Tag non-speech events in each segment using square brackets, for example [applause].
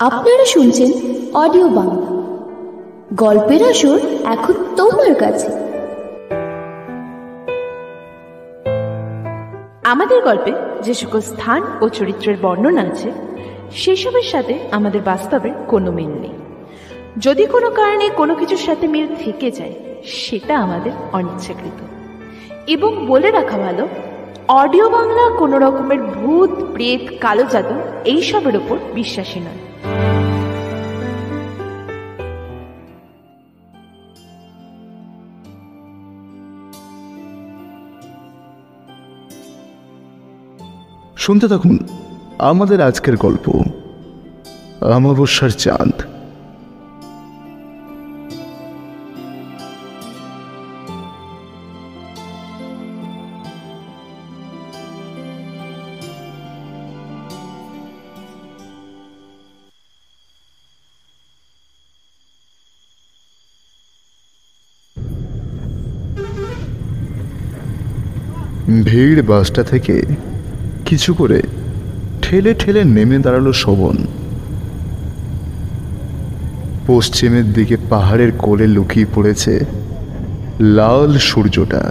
আপনারা শুনছেন অডিও বাংলা। গল্পের আসর এখন তোমার কাছে। আমাদের গল্পে যে সকল স্থান ও চরিত্রের বর্ণনা আছে, সেসবের সাথে আমাদের বাস্তবের কোনো মিল নেই। যদি কোনো কারণে কোনো কিছুর সাথে মিল থেকে যায়, সেটা আমাদের অনিচ্ছাকৃত। এবং বলে রাখা ভালো, অডিও বাংলা কোনো রকমের ভূত, প্রেত, কালো জাদু, এইসবের ওপর বিশ্বাসী নয়। শুনতে থাকুন আমাদের আজকের গল্প অমাবস্যার চাঁদ। ভিড় বাসটা থেকে কিছু করে ঠেলে ঠেলে নেমে দাঁড়াল শোভন। পশ্চিমের দিকে পাহাড়ের কোলে লুকিয়ে পড়েছে লাল সূর্যটা।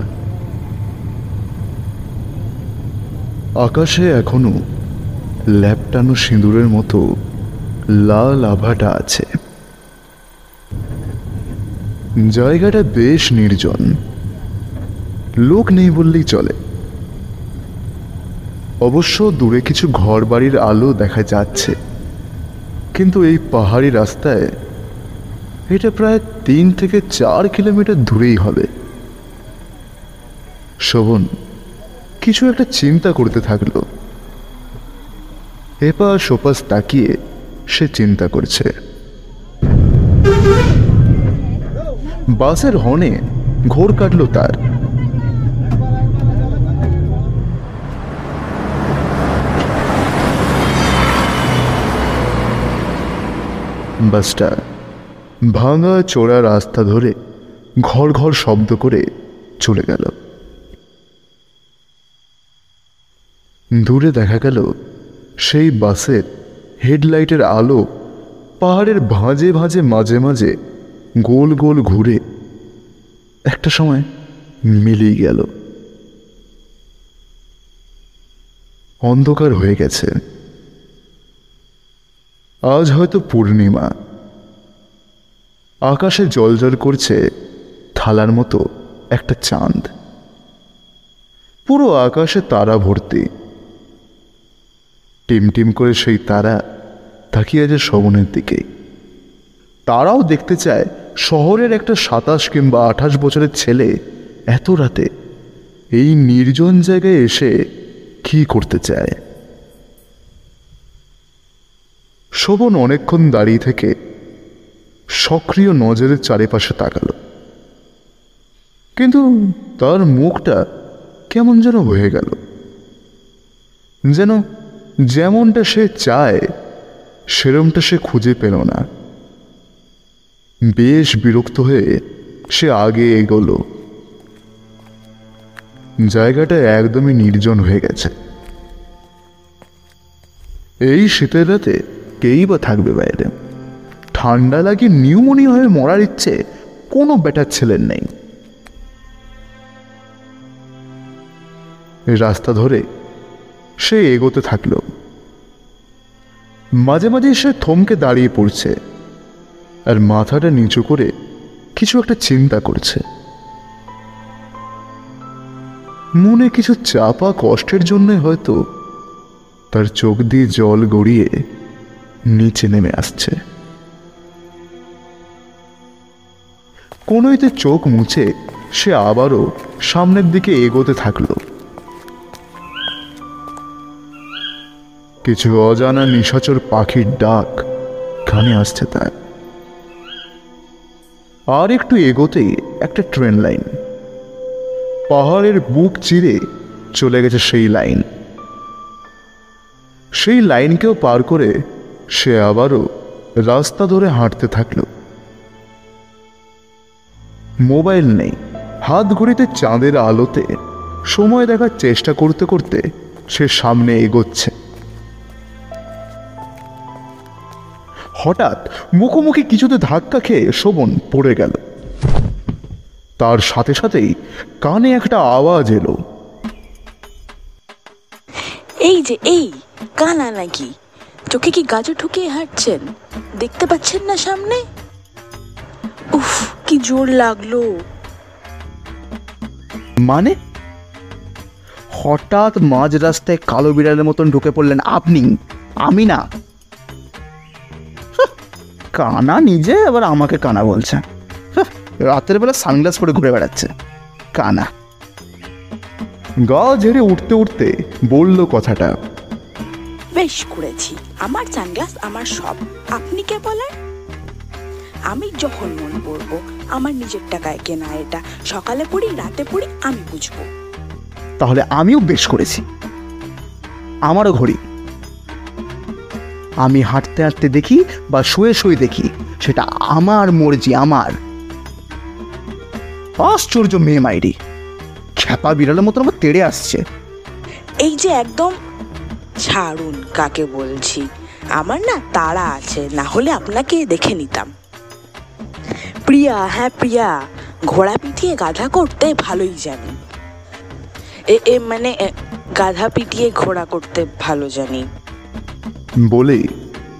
আকাশে এখনও ল্যাপটানো সিঁদুরের মতো লাল আভাটা আছে। জায়গাটা বেশ নির্জন। লোক নেই বললেই চলে। অবশ্য দূরে কিছু ঘর বাড়ির আলো দেখা যাচ্ছে। কিন্তু এই পাহাড়ি রাস্তায় এটা প্রায় তিন থেকে চার কিলোমিটার দূরেই হবে। শোভন, কিছু একটা চিন্তা করতে থাকল। এপাশ সোপাস তাকিয়ে সে চিন্তা করছে। বাসের হর্নে ঘোর কাটলো তার। বাসটা। ভাঙা চোরা রাস্তা ধরে ঘর ঘর শব্দ করে চলে গেল। দূরে দেখা গেল সেই বাসের হেডলাইটের আলো পাহাড়ের ভাঁজে ভাঁজে মাঝে মাঝে গোল গোল ঘুরে একটা সময় মিলিয়ে গেল। অন্ধকার হয়ে গেছে। আজ হয়তো পূর্ণিমা। আকাশে জলজল করছে থালার মতো একটা চাঁদ। পুরো আকাশে তারা ভর্তি। টিমটিম করে সেই তারা তাকিয়ে আছে শবনের দিকে। তারাও দেখতে চায় শহরের একটা সাতাশ কিংবা আঠাশ বছরের ছেলে এত রাতে এই নির্জন জায়গায় এসে কি করতে চায়। শোভন অনেকক্ষণ দাঁড়িয়ে থেকে সক্রিয় নজরের চারিপাশে তাকালো। কিন্তু তার মুখটা কেমন যেন হয়ে গেল। যেন যেমনটা সে চায়, সেরমটা সে খুঁজে পেল না। বেশ বিরক্ত হয়ে সে আগে এগোলো। জায়গাটা একদমই নির্জন হয়ে গেছে। এই শীতের রাতে কেই বা থাকবে বাইরে? ঠান্ডা লাগে নিউমোনিয়া হয়ে মরার ইচ্ছে কোনো বেটার ছেলের নেই। রাস্তা ধরে সে এগোতে থাকল। মাঝে মাঝে সে থমকে দাঁড়িয়ে পড়ছে আর মাথাটা নিচু করে কিছু একটা চিন্তা করছে। মনে কিছু চাপা কষ্টের জন্য হয়তো তার চোখ দিয়ে জল গড়িয়ে নিচে নেমে আসছে। কোনোইতে চোখ মুছে সে আবারও সামনের দিকে এগোতে থাকল। কিছু অজানা নিশাচর পাখির ডাক কানে আসছে তার। আর একটু এগোতেই একটা ট্রেন লাইন। পাহাড়ের বুক চিরে চলে গেছে সেই লাইন। সেই লাইনকেও পার করে সে আবারও রাস্তা ধরে হাঁটতে থাকল। মোবাইল নেই। হাত ঘড়িতে চাঁদের আলোতে সময় দেখার চেষ্টা করতে করতে সে সামনে এগোচ্ছে। হঠাৎ মুখোমুখি কিছুতে ধাক্কা খেয়ে শোভন পড়ে গেল। তার সাথে সাথেই কানে একটা আওয়াজ এলো। এই যে, এই, কানা নাকি? চোখে কি গাজর ঠুকিয়ে হাঁটছেন? দেখতে পাচ্ছেন না সামনে? উফ, কি জোর লাগল। মানে? হঠাৎ মাঝ রাস্তায় কালো বিড়ালের মতন ঢুকে পড়লেন আপনি, আমি না। কানা নিজে আবার আমাকে কানা বলছে। রাতের বেলা সানগ্লাস পরে ঘুরে বেড়াচ্ছে, কানা। গা ঝেড়ে উঠতে উঠতে বলল কথাটা বেশ করেছি। আমার সানগ্লাস আমার সব। আপনি কে বলেন? আমি যখন মন পড়ব আমার নিজের টাকায় কেনা এটা। সকালে পড়ি রাতে পড়ি আমি বুঝব। তাহলে আমিও বেশ করেছি। আমারও ঘড়ি। আমি হাঁটতে হাঁটতে দেখি বা শুয়ে শুয়ে দেখি সেটা আমার মর্জি আমার। আশ্চর্য মেয়ে মাইরি। খ্যাপা বিড়ালের মতন আমার তেড়ে আসছে। এই যে একদম ছাড়ুন, কাকে বলছি। আমার না তাড়া আছে, না হলে আপনাকে দেখে নিতাম। প্রিয়া হ্যাঁ প্রিয়া, ঘোড়া পিটিয়ে গাধা করতে ভালোই জানি। এ এ মানে গাধা পিটিয়ে ঘোড়া করতে ভালো জানি। বলেই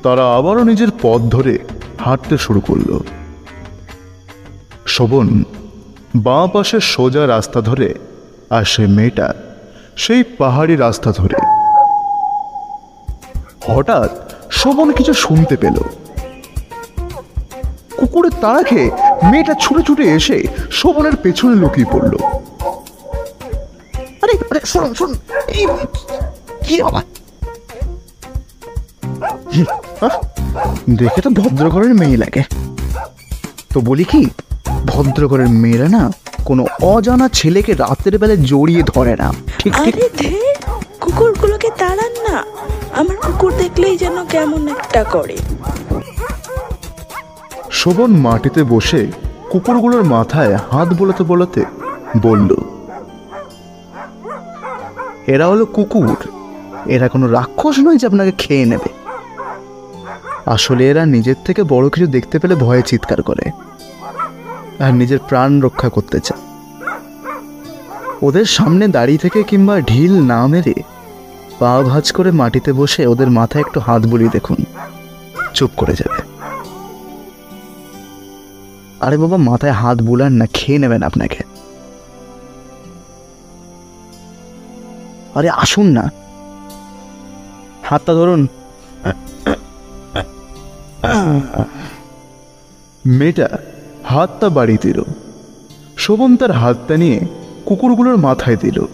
তারা আবারও নিজের পথ ধরে হাঁটতে শুরু করল। শোভন বাঁ পাশে সোজা রাস্তা ধরে আর সে মেয়েটা সেই পাহাড়ি রাস্তা ধরে। হঠাৎ শোভন কিছু শুনতে পেল। কুকুরের তাড়া খেয়ে মেয়েটা ছুটে ছুটে এসে শোভনের পেছনে লুকিয়ে পড়ল। আরে আরে শুনুন শুনুন এই কি বাবা? দেখে তো ভদ্রঘরের মেয়ে লাগে। তো বলি কি ভদ্রঘরের মেয়েরা না কোনো অজানা ছেলেকে রাতের বেলায় জড়িয়ে ধরে না। ঠিক ঠিক। কুকুরগুলোকে তাড়ান না। আমার কুকুর দেখলেই যেন কেমন একটা করে। শোভন মাটিতে বসে কুকুরগুলোর মাথায় হাত বোলাতে বোলাতে বলল, এরা হলো কুকুর। এরা কোনো রাক্ষস নয় যে আপনাকে খেয়ে নেবে। আসলে এরা নিজের থেকে বড় কিছু দেখতে পেলে ভয়ে চিৎকার করে আর নিজের প্রাণ রক্ষা করতে চায়। ওদের সামনে দাঁড়িয়ে থেকে কিংবা ঢিল না মেরে পা ভাঁজ করে মাটিতে বসে ওদের মাথায় একটু হাত বুলিয়ে দেখুন। চুপ করে যাবে। আরে বাবা, মাথায় হাত বুলান না, খেয়ে নেবেন আপনাকে। আরে আসুন না। হাতটা ধরুন। মেয়েটা হাতটা বাড়িয়ে দিল। শোভন তার হাতটা নিয়ে কুকুরগুলোর মাথায় দিল।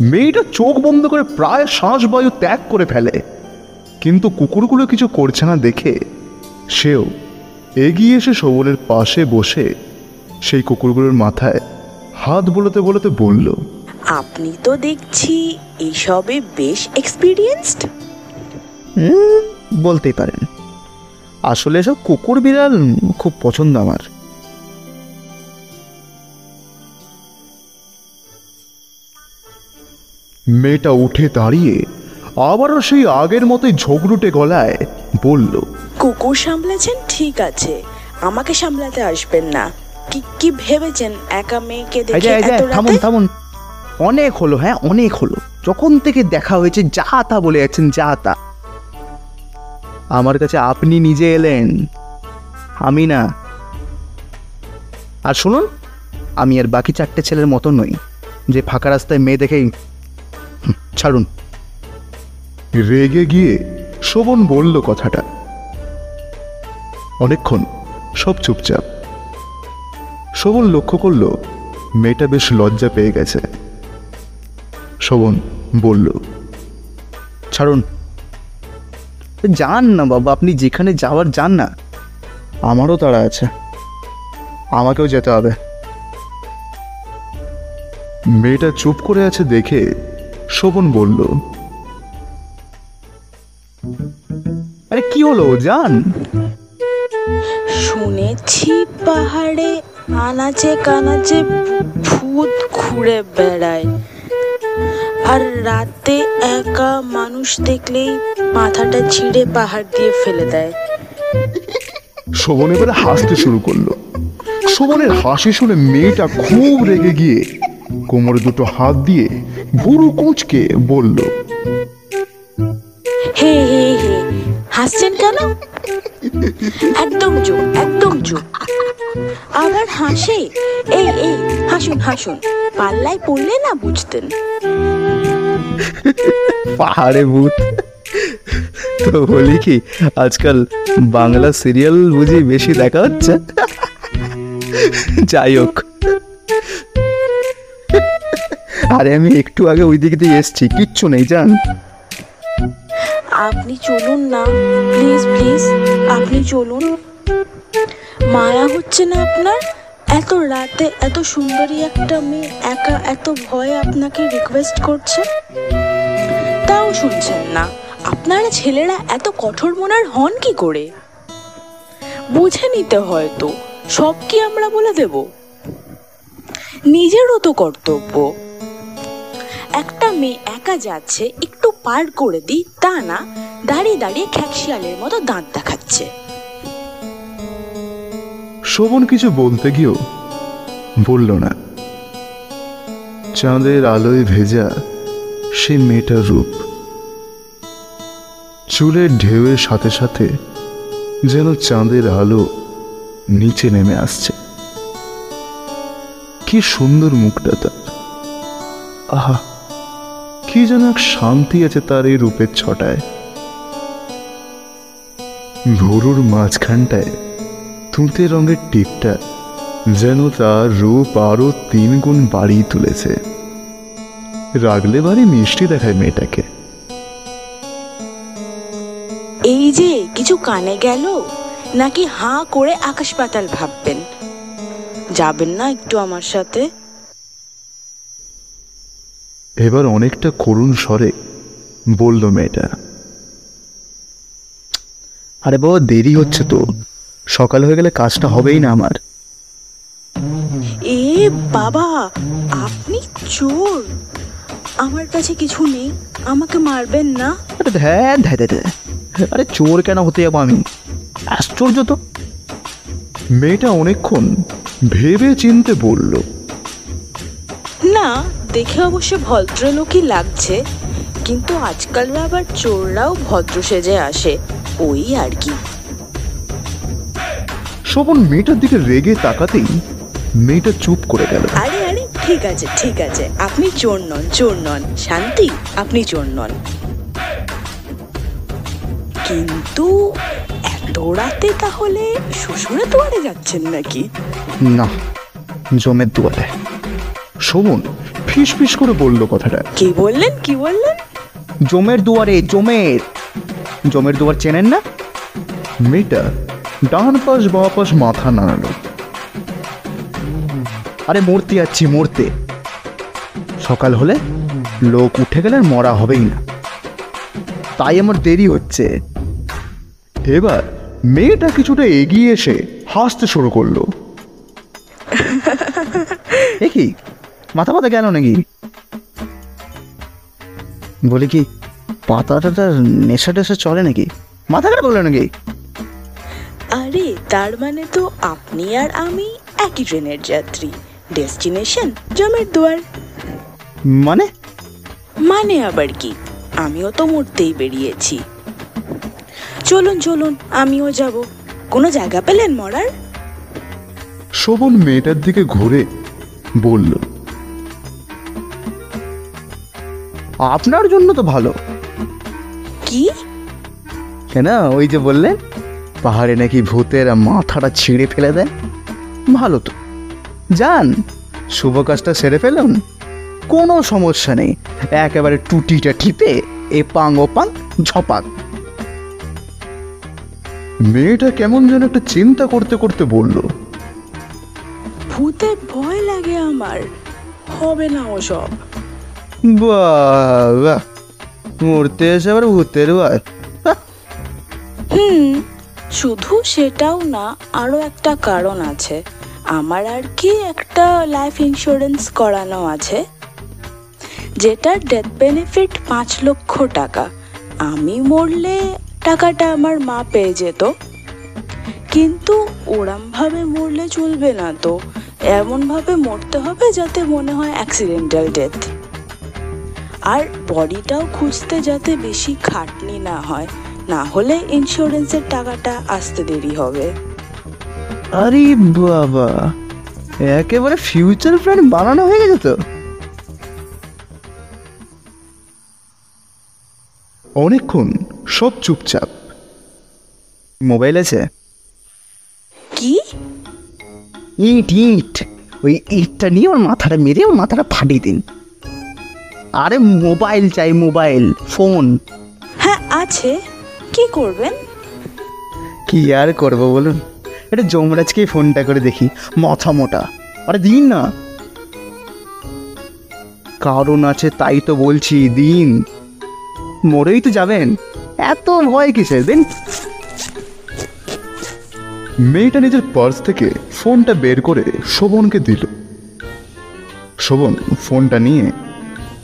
মেয়েটা চোখ বন্ধ করে প্রায় শ্বাসবায়ু ত্যাগ করে ফেলে। কিন্তু কুকুরগুলো কিছু করছে না দেখে সেও এগিয়ে এসে সবলের পাশে বসে সেই কুকুরগুলোর মাথায় হাত বোলাতে বোলাতে বলল আপনি তো দেখছি এইসবে বেশ এক্সপিরিয়েন্সড হুম, বলতেই পারেন। আসলে এসব কুকুর বিড়াল খুব পছন্দ আমার। মেয়েটা উঠে দাঁড়িয়ে আবারও সেই আগের মতোই ঝগড়ুটে গলায় বলল কুকুর সামলেছেন? ঠিক আছে। আমাকে সামলাতে আসবেন না। কি কি ভেবেছেন? একা মেয়েকে দেখে এত থামুন থামুন। অনেক হলো হ্যাঁ অনেক হলো। যখন থেকে দেখা হয়েছে যা তা বলে যাচ্ছেন যা তা। আমার কাছে আপনি নিজে এলেন। আমি না। আর শুনুন আমি আর বাকি চারটে ছেলের মতো নই। যে ফাঁকা রাস্তায় মেয়ে দেখেই ছাড়ুন। রেগে গিয়ে শোভন বলল কথাটা। অনেকক্ষণ সব চুপচাপ। শোভন লক্ষ্য করল মেয়েটা বেশ লজ্জা পেয়ে গেছে। শোভন বলল ছাড়ুন। যান না বাবা আপনি যেখানে যাওয়ার যান না। আমারও তাড়া আছে। আমাকেও যেতে হবে। মেয়েটা চুপ করে আছে দেখে শোভন বলল আরে কি হলো জান? শুনেছি পাহাড়ে আনাচে কানাচে ভূত ঘুরে বেড়ায়। আর রাতে একা মানুষ দেখলেই মাথাটা ছিঁড়ে পাহাড় দিয়ে ফেলে দেয়। শোভন এবারে হাসতে শুরু করল। শোভনের হাসি শুনে মেয়েটা খুব রেগে গিয়ে কোমরে দুটো হাত দিয়ে বুড়ো কোচকে বলল হে হে হে হাসছেন কেন? একদম চুপ একদম চুপ। আবার হাসে? এই এই হাসুন হাসুন পাল্লায় পড়লে না বুঝতেন? পাহাড়ে ভূত। তো বলি কি আজকাল বাংলা সিরিয়াল বুঝি বেশি দেখা হচ্ছে? যাই হোক। আরে আমি একটু আগে ওই দিক দিয়ে এসছি, কিচ্ছু নেই জান আপনি চলুন না প্লিজ প্লিজ আপনি চলুন। মায়া হচ্ছে না আপনার? এত রাতে এত সুন্দরী একটা মেয়ে, একা এত ভয়ে আপনাকে রিকোয়েস্ট করছে? তাও শুনছেন না, আপনারা ছেলেরা এত কঠোর মনার হন কি করে? বুঝে নিতে হয়তো সব কি আমরা বলে দেব? নিজেরও তো কর্তব্য। একটা মেয়ে একা যাচ্ছে, একটু পার করে দিই, তা না, দাঁড়িয়ে দাঁড়িয়ে খ্যাকশিয়ালের মতো দাঁত দেখাচ্ছে। শোভন কিছু বলতে গিয়েও বলল না। চাঁদের আলোয় ভেজা সে মেয়েটার রূপ। চুলের ঢেউয়ের সাথে সাথে যেন চাঁদের আলো নিচে নেমে আসছে। কি সুন্দর মুখটা তার। আহা! কি যেন এক শান্তি আছে তার এই রূপের ছটায়। ভোরুর মাঝখানটায় তুঁতে রঙের টিপটা যেন তার রূপ আরও তিন গুণ বাড়িয়ে তুলেছে। রাগলে বাড়ি মিষ্টি দেখায় মেয়েটাকে। এই যে, কিছু কানে গেল? নাকি হাঁ করে আকাশ পাতাল ভাববেন? যাবেন না একটু আমার সাথে? এবার অনেকটা করুণ স্বরে বলল মেয়েটা আরে বাবা দেরি হচ্ছে তো। সকাল হয়ে গেলে কাজটা হবেই না আমার। এ বাবা আপনি চোর। আমার কাছে কিছু নেই আমাকে মারবেন না। আরে ধ্যান ধ্যান ধ্যান, ধ্যান। আরে চোর কেন হতে যাব আমি? আশ্চর্য তো। মেয়েটা অনেকক্ষণ ভেবে চিনতে বলল না দেখে অবশ্য ভদ্রলোকই লাগছে কিন্তু আজকাল আবার চোররাও ভদ্র সেজে আসে ওই আর কি। শোভন মেয়েটার দিকে রেগে তাকাতেই মেয়েটা চুপ করে গেল। আরে আরে ঠিক আছে ঠিক আছে আপনি চোর নন চোর নন শান্তি আপনি চোর নন। কিন্তু এত রাতে তাহলে শ্বশুরে দুয়ারে যাচ্ছেন নাকি? না জমের দুয়ারে। শোভন ফিস ফিস করে বলল কথাটা। কি বললেন? কি বললেন? জমের দুয়ারে জমের। জমের দুয়ার চেনেন না? মেয়েটা ডান পাশ বাঁ পাশ মাথা নাড়ালো। আরে মরতে যাচ্ছি মরতে। সকাল হলে লোক উঠে গেলে মরা হবেই না। তাই আমার দেরি হচ্ছে। এবার মেয়েটা কিছুটা এগিয়ে এসে হাসতে শুরু করল। [laughs] এ কি? মাথা পাতা কেন নাকি? বলি কি পাতা টাতা নেশা টেশা চলে নাকি? মাথা খারাপ বলে নাকি? আরে তার মানে তো আপনি আর আমি একই ট্রেনের যাত্রী। ডেস্টিনেশন জমের দুয়ার। মানে? মানে আবার কি? আমিও তো মরতেই বেরিয়েছি। চলুন চলুন আমিও যাব। কোনো জায়গা পেলেন মরার? শোভন মেয়েটার দিকে ঘুরে বলল আপনার জন্য তো ভালো। কি? কেন? ওই যে বললেন পাহাড়ে নাকি ভূতের মাথাটা ছিঁড়ে ফেলে দেয়। ভালো তো। যান শুভ কাজটা সেরে ফেলুন। কোনো সমস্যা নেই। একেবারে টুটিটা টিপে এ পাং ও পাং ঝপাক। মেয়েটা কেমন যেন একটা চিন্তা করতে করতে বলল। ভূতে ভয় লাগে আমার। হবে না ওসব। বাহ মরতে এসে আবার ভূতের ভয়। হুম, শুধু সেটাও না আরও একটা কারণ আছে। আমার আর কি একটা লাইফ ইন্স্যুরেন্স করানো আছে, যেটার ডেথ বেনিফিট পাঁচ লক্ষ টাকা। আমি মরলে টাকাটা আমার মা পেয়ে যেত। কিন্তু ওরম ভাবে মরলে চলবে না তো এমন ভাবে মরতে হবে যাতে মনে হয় অ্যাক্সিডেন্টাল ডেথ আর বডিটাও খুঁজতে যাতে বেশি খাটনি না হয় না হলে ইন্স্যুরেন্সের টাকাটা আসতে দেরি হবে। আরে বাবা একেবারে ফিউচার প্ল্যান বানানো হয়ে গেছে তো। অনেকক্ষণ সব চুপচাপ। মোবাইল আছে? কি? ইট ইট ওই ইটটা নিয়ে ওর মাথাটা মেরে ওর মাথাটা ফাটিয়ে দিন। আরে মোবাইল চাই মোবাইল ফোন। হ্যাঁ আছে। কি করবেন? কি আর করব বলুন? এটা যমরাজকে ফোনটা করে দেখি মাথা মোটা। আরে দিন না। কারণ আছে তাই তো বলছি দিন। মরেই তো যাবেন। এত ভয় কিসের? দিন। মেয়েটা নিজের পার্স থেকে ফোনটা বের করে শোভনকে দিল। শোভন ফোনটা নিয়ে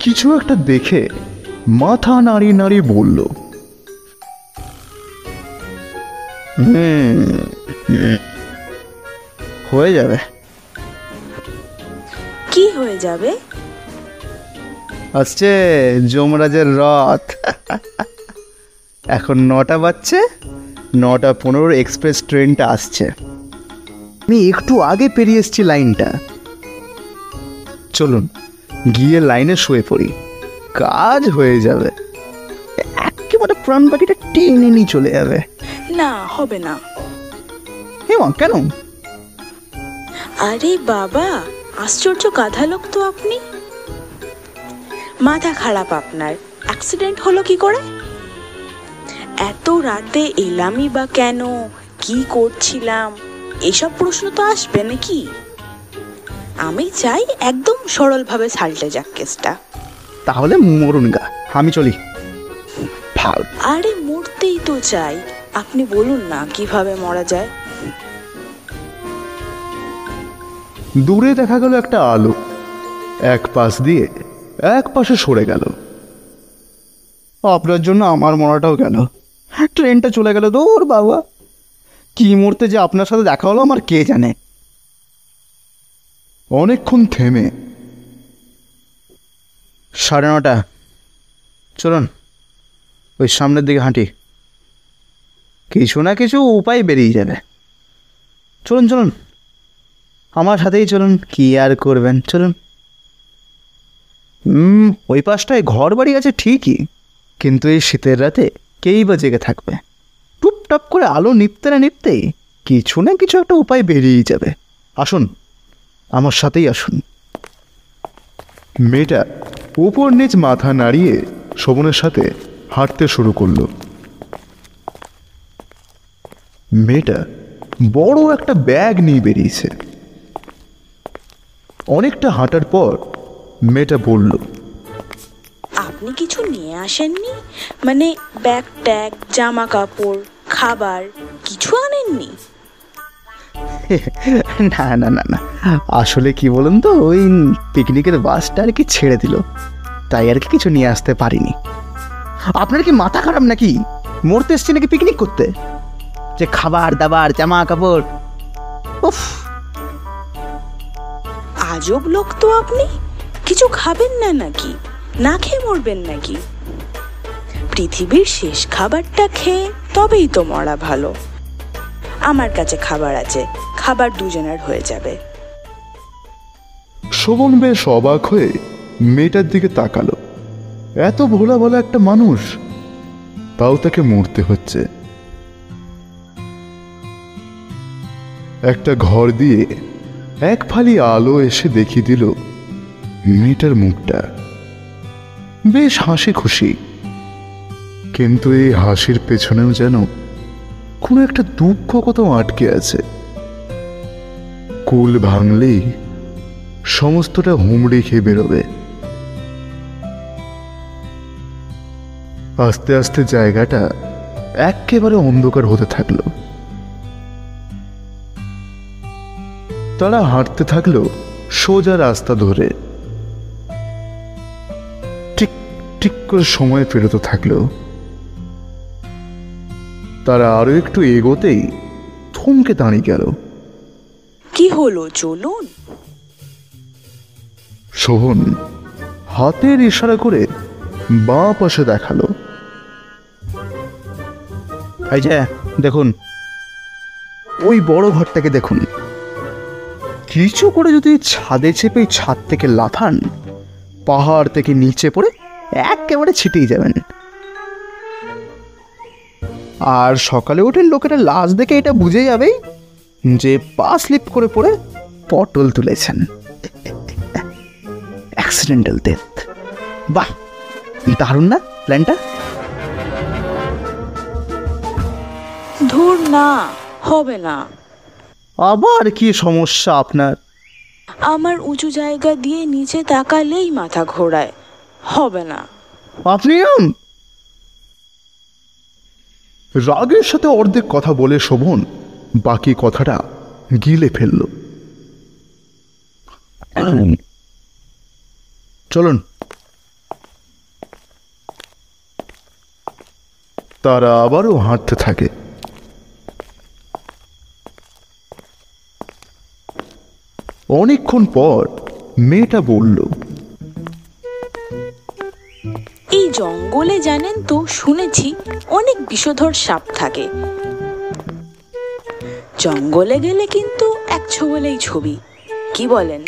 কিছু একটা দেখে মাথা নাড়িয়ে নাড়িয়ে বলল। হয়ে যাবে। কি হয়ে যাবে? আসছে যমরাজের রথ। এখন নটা বাজছে নটা পনেরো এক্সপ্রেস ট্রেনটা আসছে। আমি একটু আগে পেরিয়ে এসছি লাইনটা। চলুন গিয়ে লাইনে শুয়ে পড়ি। কাজ হয়ে যাবে। একেবারে প্রাণ পাখিটা টেনে নিয়ে চলে যাবে। না হবে না। হেমা কেন? আরে বাবা আশ্চর্য গাধা লোক তো আপনি। মাথা খারাপ আপনার। অ্যাক্সিডেন্ট হলো কি করে? এত রাতে এলামই বা কেন? কি করছিলাম? এসব প্রশ্ন তো আসবে নাকি? আমি চাই একদম সরলভাবে সাল্টে যাক কেসটা। তাহলে মরুন গা আমি চলি। ফাল। আরে মরতেই তো চাই। আপনি বলুন না কীভাবে মরা যায়। দূরে দেখা গেল একটা আলো। এক পাশ দিয়ে এক পাশে সরে গেল। আপনার জন্য আমার মরাটাও গেল। ট্রেনটা চলে গেল দৌড় বাবা। কি মুহূর্তে যে আপনার সাথে দেখা হলো আমার কে জানে? অনেকক্ষণ থেমে। সাড়ে নটা। চলুন, ওই সামনের দিকে হাঁটি। কিছু না কিছু উপায় বেরিয়ে যাবে। চলুন চলুন। আমার সাথেই চলুন, কি আর করবেন? চলুন। ওই পাশটায় ঘর বাড়ি আছে ঠিকই, কিন্তু এই শীতের রাতে কেই বা জেগে থাকবে? টুপটাপ করে আলো নিপতে না নিপতেই কিছু না কিছু একটা উপায় বেরিয়ে যাবে। আসুন আমার সাথেই আসুন। মেয়েটা উপর নিচ মাথা নাড়িয়ে শোভনের সাথে হাঁটতে শুরু করল। মেয়েটা বড় একটা ব্যাগ নিয়ে বেরিয়েছে। অনেকটা হাঁটার পর মেয়েটা বলল আপনি কিছু নিয়ে আসেননি? মানে ব্যাগ ট্যাগ জামা কাপড় খাবার কিছু আনেননি? [laughs] না না না না। আসলে কি বলুন তো, ওই পিকনিকের বাসটা আর কি ছেড়ে দিল। তাই আর কি কিছু নিয়ে আসতে পারিনি। আপনার কি মাথা খারাপ নাকি? মরতে এসছি নাকি পিকনিক করতে? যে খাবার, দাবার জামা কাপড় উফ। আজব লোক তো আপনি। কিছু খাবেন না নাকি? না খেয়ে মরবেন নাকি? পৃথিবীর শেষ খাবারটা খেয়ে তবেই তো মরা ভালো। আমার কাছে খাবার আছে। খাবার দুজনের হয়ে যাবে। শোভন বেশ অবাক হয়ে মেয়েটার দিকে তাকালো। এত ভোলা ভোলা একটা মানুষ, তাও তাকে মরতে হচ্ছে। একটা ঘর দিয়ে এক ফালি আলো এসে দেখিয়ে দিল মেয়েটার মুখটা। বেশ হাসি খুশি। কিন্তু এই হাসির পেছনেও যেন কোনো একটা দুঃখ কোথাও আটকে আছে। কুল ভাঙলেই সমস্তটা হুমড়ি খেয়ে বেরোবে। আস্তে আস্তে জায়গাটা একেবারে অন্ধকার হতে থাকল। তারা হাঁটতে থাকল সোজা রাস্তা ধরে। ঠিক ঠিক করে সময় পেরোতে থাকল। তারা আরও একটু এগোতেই থমকে দাঁড়িয়ে গেল। কি হলো, চলুন? শোভন হাতের ইশারা করে বাঁ পাশে দেখাল। এই যে দেখুন। ওই বড় ঘরটাকে দেখুন। কিছু করে যদি ছাদে চেপে ছাদ থেকে লাফান পাহাড় থেকে নিচে পড়ে একেবারে ছিটিয়ে যাবেন। আর সকালে উঠে লোকেরা লাশ দেখে এটা বুঝে যাবেই যে পা স্লিপ করে পড়ে পটল তুলেছেন। অ্যাক্সিডেন্টাল ডেথ বাহ দারুণ না প্ল্যানটা? ধুর না হবে না। আবার কি সমস্যা আপনার? আমার উঁচু জায়গা দিয়ে নিচে তাকালেই মাথা ঘোরায় হবে না। আপনিও? রাগের সাথে অর্ধেক কথা বলে শোভন বাকি কথাটা গিলে ফেলল। চলুন। তারা আবারও হাঁটতে থাকে। অনেকক্ষণ পর মেয়েটা বলল, এই জঙ্গলে জানেন তো, শুনেছি অনেক বিষধর সাপ থাকে। জঙ্গলে গেলে কিন্তু এক ছোবলেই ছবি, কি বলেন?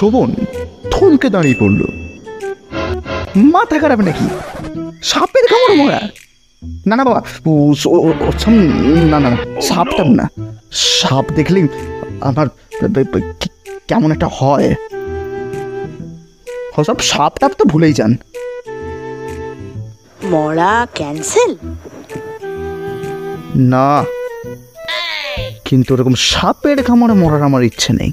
শোভন থমকে দাঁড়িয়ে পড়ল। মাথা খারাপ নাকি? সাপের কামড় মরা। না না বাবা না না সাপটা না। সাপ দেখলেই আমার কেমন একটা হয়। সব সাপ টাপ তো ভুলেই যান। মরা ক্যান্সেল? না কিন্তু ওরকম সাপের কামড়ে মরার আমার ইচ্ছে নেই।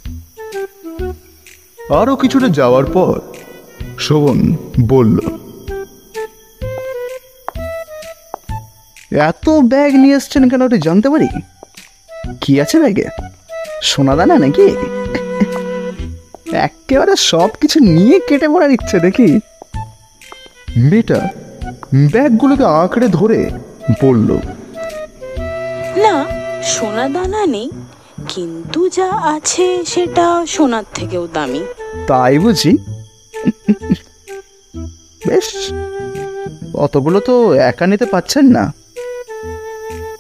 আরও কিছুটা যাওয়ার পর শোভন বলল, এত ব্যাগ নিয়ে এসছেন কেন ওটা জানতে পারি? কি আছে ব্যাগে? সোনা দানা নাকি? একেবারে সব কিছু নিয়ে কেটে পড়ার ইচ্ছে দেখি। মেয়েটা ব্যাগগুলোকে আঁকড়ে ধরে বলল, না সোনা দানা নেই। কিন্তু যা আছে সেটা সোনার থেকেও দামি। তাই বুঝি? বেশ অতগুলো তো একা নিতে পাচ্ছেন না।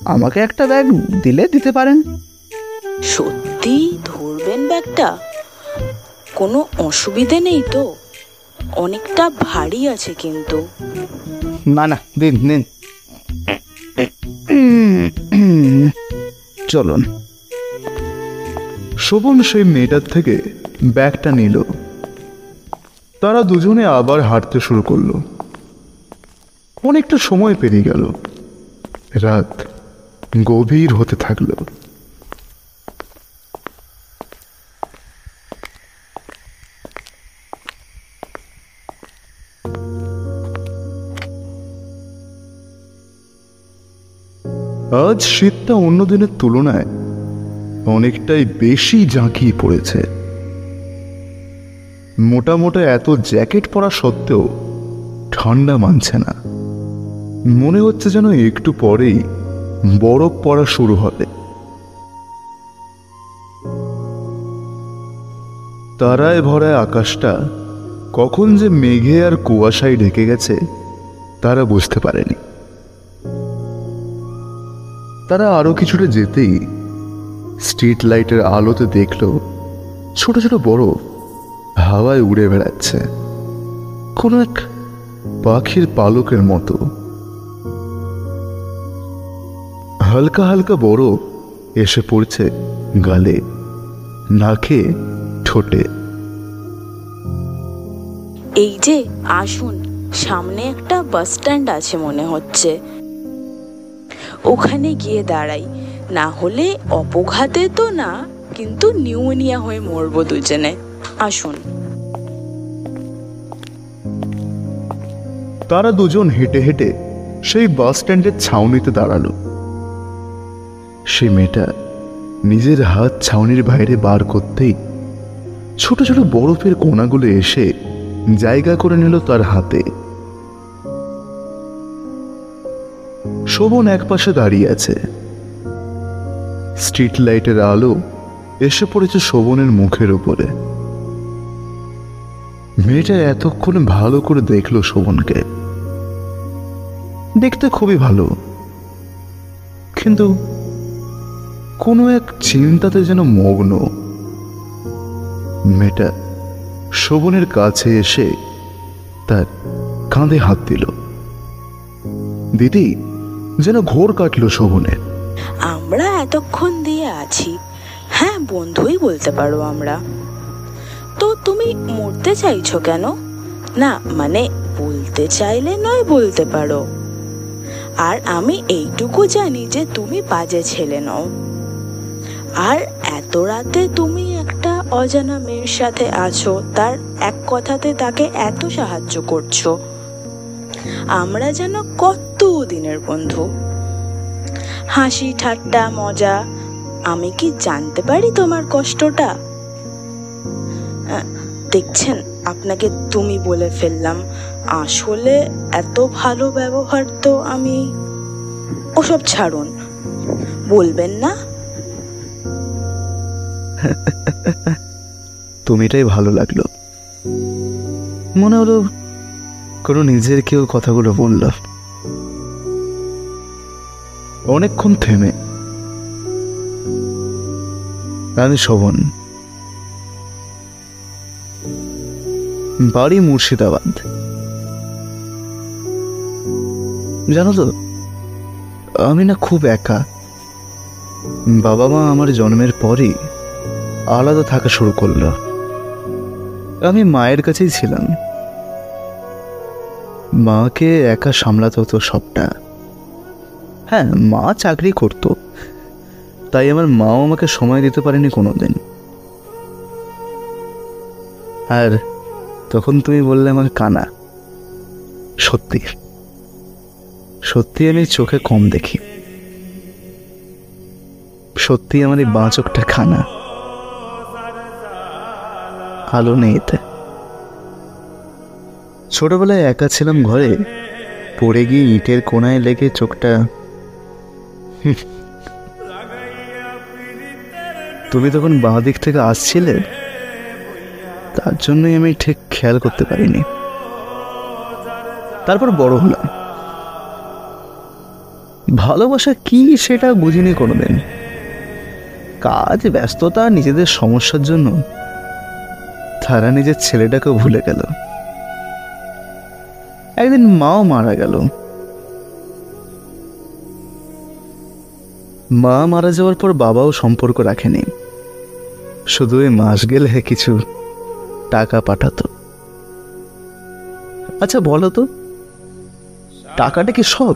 আমাকে একটা ব্যাগ দিলে দিতে পারেন। সত্যি ধরবেন ব্যাগটা? কোনো অসুবিধে নেই তো? অনেকটা ভারী আছে কিন্তু। না না দিন দিন। চলুন। শোভন সেই মেয়েটার থেকে ব্যাগটা নিল। তারা দুজনে আবার হাঁটতে শুরু করল। অনেকটা সময় পেরিয়ে গেল। রাত গভীর হতে থাকল। আজ শীতটা অন্য দিনের তুলনায় অনেকটাই বেশি জাঁকিয়ে পড়েছে। মোটা মোটা এত জ্যাকেট পরা সত্ত্বেও ঠান্ডা মানছে না। মনে হচ্ছে যেন একটু পরেই বরফ পড়া শুরু হবে। তারায় ভরা আকাশটা কখন যে মেঘে আর কুয়াশায় ঢেকে গেছে, তারা বুঝতে পারেনি। তারা আরও কিছুটা যেতেই স্ট্রিট লাইটের আলোতে দেখল ছোট ছোট বরফ হাওয়ায় উড়ে বেড়াচ্ছে। কোনো এক পাখির পালকের মতো। হালকা হালকা বরফ এসে পড়ছে গালে, নাকে, ঠোঁটে। এই যে, আসুন, সামনে একটা বাস স্ট্যান্ড আছে মনে হচ্ছে। ওখানে গিয়ে দাঁড়াই। না হলে অপঘাতে তো না, কিন্তু নিউমোনিয়া হয়ে মরবো দুজনে। আসুন। তারা দুজন হেঁটে হেঁটে সেই বাস স্ট্যান্ডের ছাউনিতে দাঁড়াল। সে মেয়েটা নিজের হাত ছাউনির বাইরে বার করতেই ছোট ছোট বরফের কোনাগুলো এসে জায়গা করে নিল তার হাতে। শোভন একপাশে দাঁড়িয়ে আছে। স্ট্রিট লাইটের আলো এসে পড়েছে শোভনের মুখের উপরে। মেয়েটা এতক্ষণে ভালো করে দেখল শোভনকে। দেখতে খুবই ভালো। কিন্তু কোনো এক চিন্তাতে যেন মগ্ন। মেয়েটা শোভনের কাছে এসে তার কাঁধে হাত দিল। দিদি, যেন ঘোর কাটলো শোভনের। আমরা এতক্ষণ দিয়ে আছি। হ্যাঁ বন্ধুই বলতে পারো আমরা। তো তুমি মরতে চাইছো কেন? না মানে বলতে চাইলে নয় বলতে পারো। আর আমি এইটুকু জানি যে তুমি বাজে ছেলে নও। আর এত রাতে তুমি একটা অজানা মেয়ের সাথে আছো, তার এক কথাতে তাকে এত সাহায্য করছ। আমরা যেন কত দিনের বন্ধু। হাসি, ঠাট্টা, মজা, আমি কি জানতে পারি তোমার কষ্টটা? দেখছেন, আপনাকে তুমি বলে ফেললাম। আসলে এত ভালো ব্যবহার তো আমি ওসব ছাড়ুন। বলবেন না? [laughs] তুমি এটাই ভালো লাগল। মনে হলো কোনো নিজের কেউ কথাগুলো বলল। অনেকক্ষণ থেমে। আমি শোভন। বাড়ি মুর্শিদাবাদ। জানো তো, আমি না খুব একা। বাবা মা আমার জন্মের পরই আলাদা থাকা শুরু করল। আমি মায়ের কাছেই ছিলাম। মাকে একা সামলাতে হতো সবটা। হ্যাঁ মা চাকরি করত। তাই আমার মাও আমাকে সময় দিতে পারেনি কোনোদিন। আর তখন তুমি বললে আমার কানা। সত্যি। সত্যি আমি চোখে কম দেখি। সত্যি আমার এই বাঁ চোখটা খানা আলো নেই এতে ছোটবেলায় একা ছিলাম ঘরে, পড়ে গিয়ে ইটের কোনায় লেগে চোখটা। তুমি তখন বাঁ দিক থেকে আসছিলে? তার জন্যই আমি ঠিক খেয়াল করতে পারিনি। তারপর বড় হলাম। ভালোবাসা কি সেটা বুঝিনি কোনোদিন। কাজ, ব্যস্ততা, নিজেদের সমস্যার জন্য। তারা নিজের ছেলেটাকেও ভুলে গেল। একদিন মাও মারা গেল। মা মারা যাওয়ার পর বাবাও সম্পর্ক রাখেনি। শুধু ওই মাস গেলে কিছু টাকা পাঠাতো। আচ্ছা বলো তো, টাকাটা কি সব?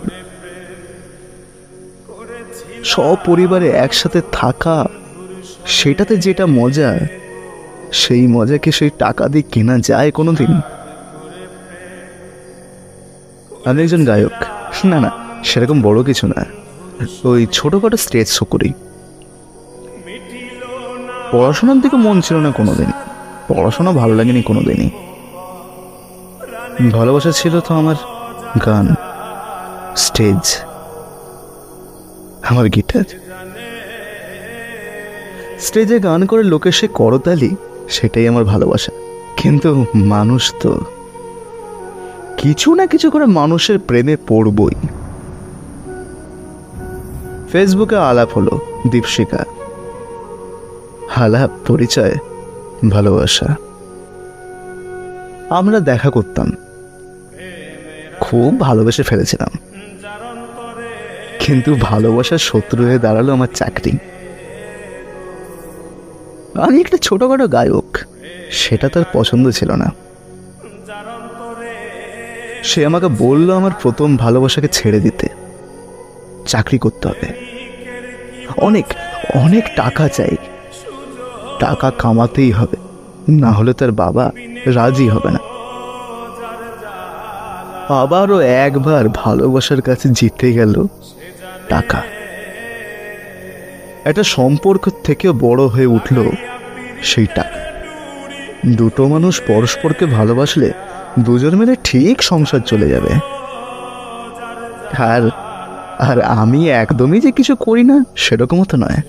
সব পরিবারে একসাথে থাকা, সেটাতে যেটা মজা, সেই মজা কি সেই টাকা দিয়ে কেনা যায় কোনোদিন? আমি একজন গায়ক। না না, সেরকম বড় কিছু না। ওই ছোটখাটো স্টেজ শো করি। পড়াশোনার দিকে মন ছিল না কোনোদিন। পড়াশোনা ভালো লাগেনি কোনো দিনই ভালোবাসা ছিল তো আমার গান, স্টেজ, আমার গিটার। স্টেজে গান করে লোকে সে করতালি, সেটাই আমার ভালোবাসা। কিন্তু মানুষ তো, কিছু না কিছু করে মানুষের প্রেমে পড়বই। ফেসবুকে আলাপ হলো দীপশিকা আলাপ, পরিচয়, ভালোবাসা। আমরা দেখা করতাম। খুব ভালোবেসে ফেলেছিলাম। কিন্তু ভালোবাসার শত্রু হয়ে দাঁড়াল আমার চাকরি। আমি একটা ছোটখাটো গায়ক, সেটা তার পছন্দ ছিল না। সে আমাকে বলল আমার প্রথম ভালোবাসাকে ছেড়ে দিতে। চাকরি করতে হবে। অনেক অনেক টাকা চাই। টাকা কামাতেই হবে। না হলে তার বাবা রাজি হবে না। আবারও একবার ভালোবাসার কাছে জিতে গেল টাকা। একটা সম্পর্ক থেকে বড় হয়ে উঠল সেই টাকা দুটো মানুষ পরস্পরকে ভালোবাসলে দুজন মিলে ঠিক সংসার চলে যাবে। আর আর আমি একদমই যে কিছু করি না সেরকমও তো নয়।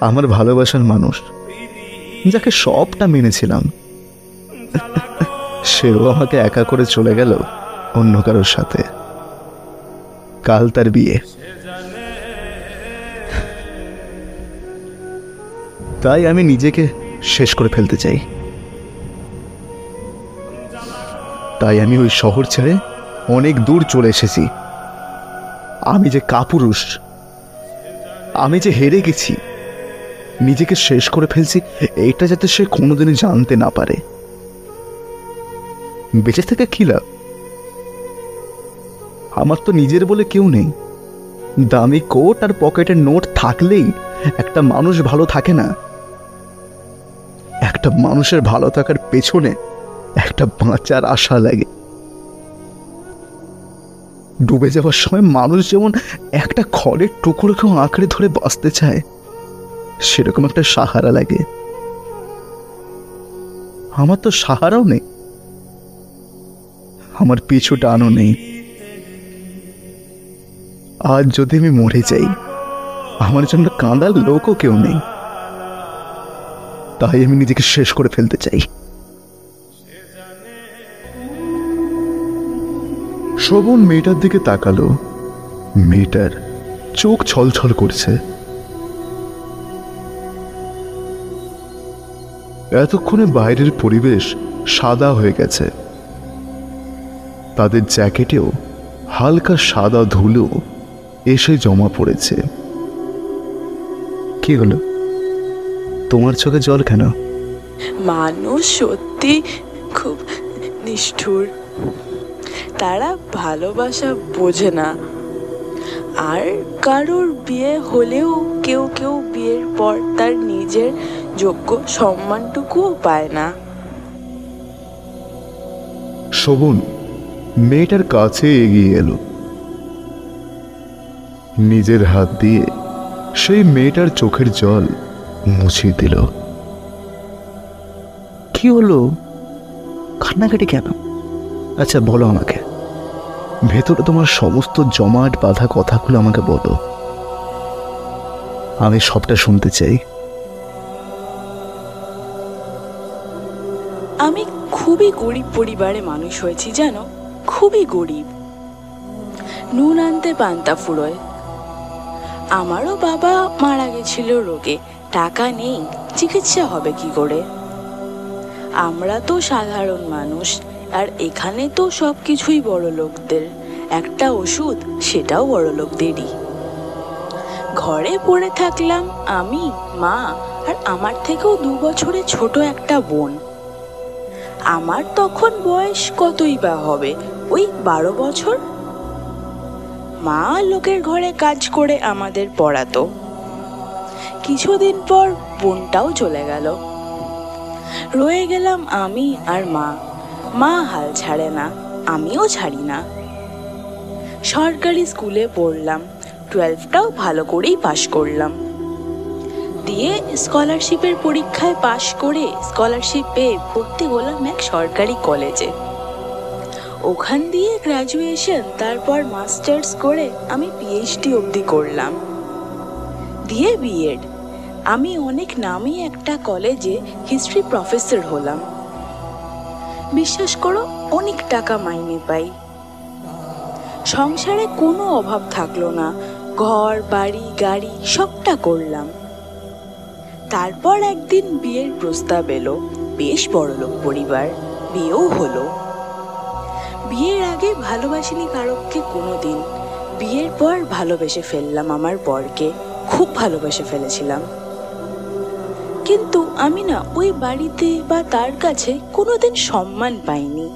আমার ভালোবাসার মানুষ, যাকে সবটা মেনেছিলাম, সেও আমাকে একা করে চলে গেল অন্য কারোর সাথে। কাল তার বিয়ে। তাই আমি নিজেকে শেষ করে ফেলতে চাই। তাই আমি ওই শহর ছেড়ে অনেক দূর চলে এসেছি। আমি যে কাপুরুষ, আমি যে হেরে গেছি, নিজেকে শেষ করে ফেলছি এইটা যাতে সে কোনোদিনই জানতে না পারে। বেঁচে থেকে লাভ? আমার তো নিজের বলে কেউ নেই। দামি কোট আর পকেটের নোট থাকলেই একটা মানুষ ভালো থাকে না। একটা মানুষের ভালো থাকার পেছনে একটা বাঁচার আশা লাগে। ডুবে যাওয়ার সময় মানুষ যেমন একটা খড়ের টুকরোকেও আঁকড়ে ধরে বাঁচতে চায়, সেরকম একটা সাহারা লাগে। আমার তো সাহারাও নেই। আমার পিছু টানও নেই। আজ যদি আমি মরে যাই, আমার জন্য কাঁদার লোকও কেউ নেই। তাই আমি নিজেকে শেষ করে ফেলতে চাই। শোভন মেয়েটার দিকে তাকালো। মেয়েটার চোখ ছলছল করছে। এতক্ষণে বাইরের পরিবেশ সাদা হয়ে গেছে। তাদের জ্যাকেটেও হালকা সাদা ধুলো এসে জমা পড়েছে। কি হলো? তোমার চোখে জল কেন? মানুষ সত্যি খুব নিষ্ঠুর। তারা ভালোবাসা বোঝে না। আর কারোর বিয়ে হলেও কেউ কেউ বিয়ের পর তার নিজের যোগ্য সম্মানটুকুও পায় না। শোভন মেয়েটার কাছে এগিয়ে এলো। নিজের হাত দিয়ে সেই মেয়েটার চোখের জল মুছিয়ে দিল। কি হলো? কান্নাকাটি কেন? আচ্ছা বলো আমাকে। ভেতরে তোমার সমস্ত জমাট বাঁধা কথাগুলো আমাকে বলো। আমি সবটা শুনতে চাই। আমি খুবই গরিব পরিবারে মানুষ হয়েছি, জানো? খুবই গরিব। নুন আনতে পান্তা ফুরোয়। আমারও বাবা মারা গেছিল রোগে। টাকা নেই, চিকিৎসা হবে কি করে? আমরা তো সাধারণ মানুষ আর এখানে তো সব কিছুই বড় লোকদের। একটা ওষুধ, সেটাও বড় লোকদেরই। ঘরে পড়ে থাকলাম আমি, মা আর আমার থেকেও দু বছরে ছোট একটা বোন। আমার তখন বয়স কতই বা হবে, ওই বারো বছর? মা লোকের ঘরে কাজ করে আমাদের পড়াতো। কিছুদিন পর বোনটাও চলে গেল। রয়ে গেলাম আমি আর মা। মা হাল ছাড়ে না, আমিও ছাড়ি না। সরকারি স্কুলে পড়লাম টুয়েলভটাও ভালো করেই পাশ করলাম। দিয়ে স্কলারশিপের পরীক্ষায় পাশ করে স্কলারশিপ পেয়ে ভর্তি হলাম এক সরকারি কলেজে ওখান দিয়ে গ্র্যাজুয়েশন তারপর মাস্টার্স করে আমি পিএইচডি অবধি করলাম। দিয়ে বিএড আমি অনেক নামি একটা কলেজে হিস্ট্রি প্রফেসর হলাম। বিশ্বাস করো, অনেক টাকা মাইনে পাই। সংসারে কোনো অভাব থাকল না। ঘর, বাড়ি, গাড়ি, সবটা করলাম। তারপর একদিন বিয়ের প্রস্তাব এলো। বেশ বড়লোক পরিবার, বিয়েও হলো। বিয়ের আগে ভালোবাসিনি কারককে কোনো দিন বিয়ের পর ভালোবেসে ফেললাম আমার বরকে। খুব ভালোবেসে ফেলেছিলাম। কিন্তু আমি না ওই বাড়িতে বা তার কাছে কোনোদিন সম্মান পাইনি।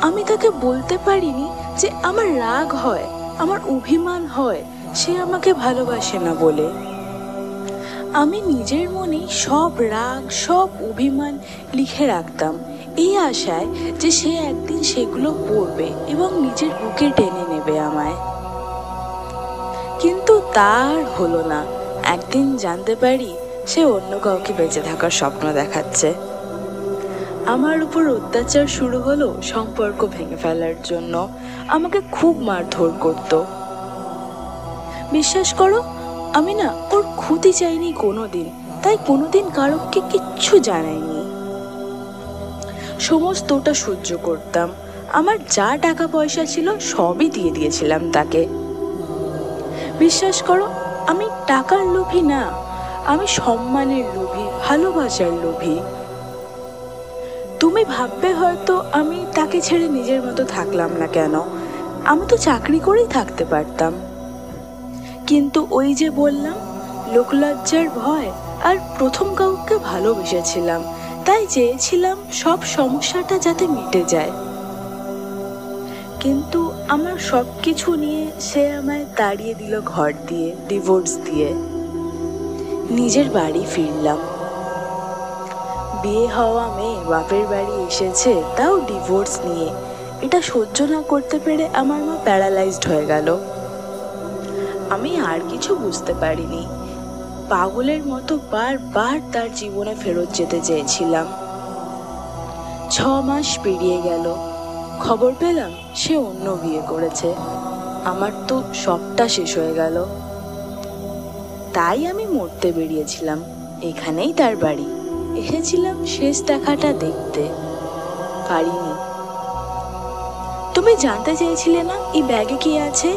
আমি তাকে বলতে পারিনি যে আমার রাগ হয়, আমার অভিমান হয়, সে আমাকে ভালোবাসে না বলে। আমি নিজের মনে সব রাগ, সব অভিমান লিখে রাখতাম, এই আশায় যে সে একদিন সেগুলো পড়বে এবং নিজের বুকে টেনে নেবে আমায়। কিন্তু তার হলো না। একদিন জানতে পারি সে অন্য কাউকে বেঁচে থাকার স্বপ্ন দেখাচ্ছে। আমার উপর অত্যাচার শুরু হলো সম্পর্ক ভেঙে ফেলার জন্য। আমাকে খুব মারধর করতো। বিশ্বাস করো, আমি না ওর ক্ষতি চাইনি কোনোদিন, তাই কোনোদিন কারোকে কিচ্ছু জানাইনি। সমস্তটা সহ্য করতাম। আমার যা টাকা পয়সা ছিল সবই দিয়ে দিয়েছিলাম তাকে। বিশ্বাস করো, আমি টাকার লোভী না। আমি সম্মানের লোভী, ভালোবাসার লোভী। তুমি ভাববে হয়তো আমি তাকে ছেড়ে নিজের মতো থাকলাম না কেন? আমি তো চাকরি করেই থাকতে পারতাম। কিন্তু ওই যে বললাম, লোকলজ্জার ভয় আর প্রথম কাউকে ভালোবেসেছিলাম, তাই চেয়েছিলাম সব সমস্যাটা যাতে মিটে যায়। কিন্তু আমার সব কিছু নিয়ে সে আমায় তাড়িয়ে দিল ঘর দিয়ে ডিভোর্স দিয়ে। নিজের বাড়ি ফিরলাম। বিয়ে হওয়া মেয়ে বাপের বাড়ি এসেছে, তাও ডিভোর্স নিয়ে। এটা সহ্য না করতে পেরে আমার মা প্যারালাইজড হয়ে গেল। আমি আর কিছু বুঝতে পারিনি। পাগলের মতো বারবার তার জীবনে ফেরত যেতে চেয়েছিলাম। ছ মাস পেরিয়ে গেল। খবর পেলাম সে অন্য বিয়ে করেছে। আমার তো সবটা শেষ হয়ে গেল। তাই আমি মরতে বেরিয়েছিলাম। এখানেই তার বাড়ি। এসেছিলাম শেষ দেখাটা দেখতে। পারিনি। তুমি জানতে চেয়েছিলে না, এই ব্যাগে কি আছে?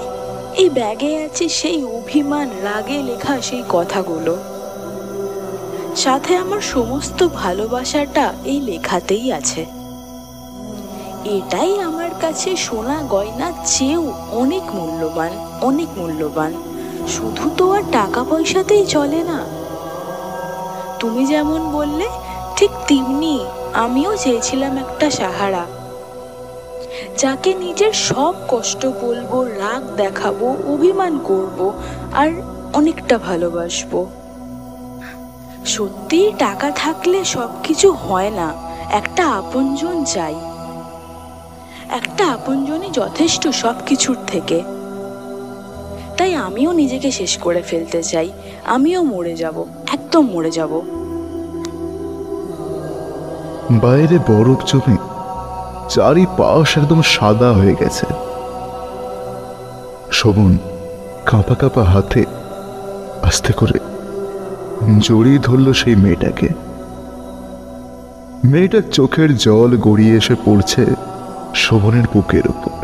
এই ব্যাগে আছে সেই অভিমান, রাগে লেখা সেই কথাগুলো। সাথে আমার সমস্ত ভালোবাসাটা এই লেখাতেই আছে। এটাই আমার কাছে সোনা গয়না চেয়েও অনেক মূল্যবান অনেক মূল্যবান। শুধু তো আর টাকা পয়সাতেই চলে না। তুমি যেমন বললে, ঠিক তেমনি আমিও চেয়েছিলাম একটা সাহারা। যাকে নিজের সব কষ্ট বলব, রাগ দেখাবো, অভিমান করব আর অনেকটা ভালোবাসবো। সত্যি টাকা থাকলে সব কিছু হয় না, একটা আপনজন চাই। একটা আপনজনই যথেষ্ট সব কিছুর থেকে। তাই আমিও নিজেকে শেষ করে ফেলতে চাই। আমিও মরে যাব, একদম মরে যাব। বাইরে বরফ জমে চারিপাশ একদম সাদা হয়ে গেছে। শোভন, কাঁপা কাঁপা হাতে আস্তে করে জড়িয়ে ধরল সেই মেয়েটাকে। মেয়েটার চোখের জল গড়িয়ে এসে পড়ছে শোভনের বুকের উপর।